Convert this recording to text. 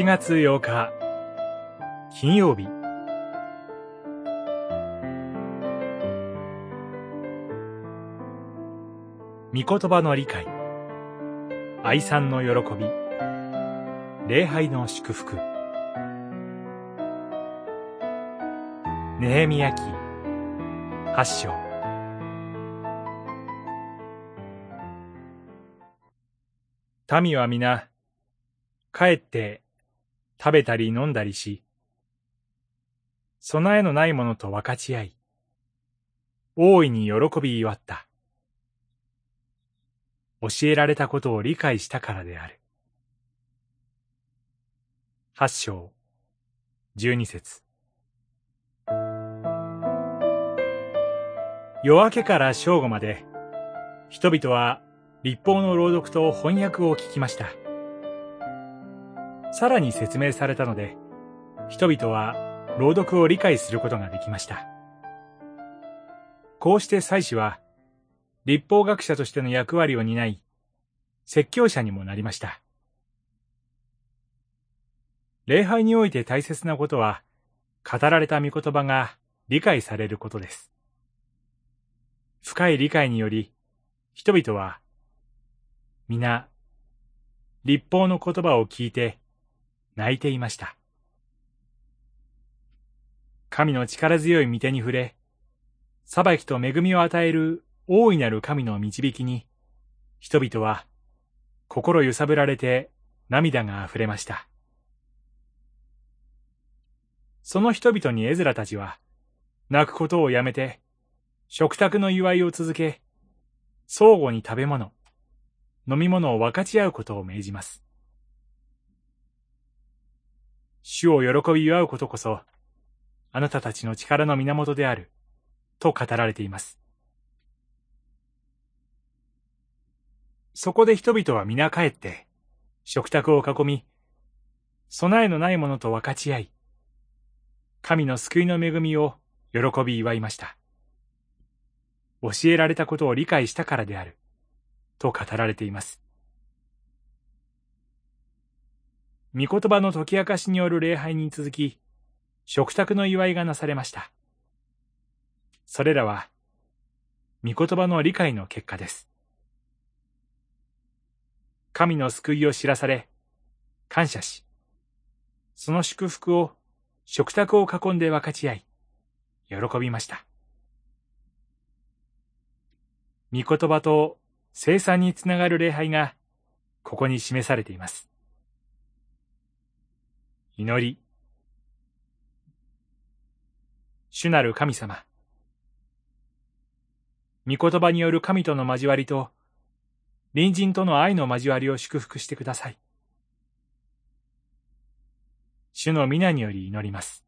7月8日金曜日。御言葉の理解。愛さんの喜び。礼拝の祝福。ネヘミヤ記八章。民は皆帰って食べたり飲んだりし、備えのないものと分かち合い、大いに喜び祝った。教えられたことを理解したからである。八章、十二節。夜明けから正午まで、人々は立法の朗読と翻訳を聞きました。さらに説明されたので、人々は朗読を理解することができました。こうして祭司は、立法学者としての役割を担い、説教者にもなりました。礼拝において大切なことは、語られた御言葉が理解されることです。深い理解により、人々は、皆、立法の言葉を聞いて、泣いていました。神の力強い御手に触れ、裁きと恵みを与える大いなる神の導きに、人々は心揺さぶられて涙が溢れました。その人々にエズラたちは、泣くことをやめて、食卓の祝いを続け、相互に食べ物、飲み物を分かち合うことを命じます。主を喜び祝うことこそ、あなたたちの力の源である、と語られています。そこで人々は皆帰って、食卓を囲み、備えのないものと分かち合い、神の救いの恵みを喜び祝いました。教えられたことを理解したからである、と語られています。御言葉の解き明かしによる礼拝に続き、食卓の祝いがなされました。それらは、御言葉の理解の結果です。神の救いを知らされ、感謝し、その祝福を食卓を囲んで分かち合い、喜びました。御言葉と生産につながる礼拝が、ここに示されています。祈り。主なる神様。御言葉による神との交わりと、隣人との愛の交わりを祝福してください。主の皆により祈ります。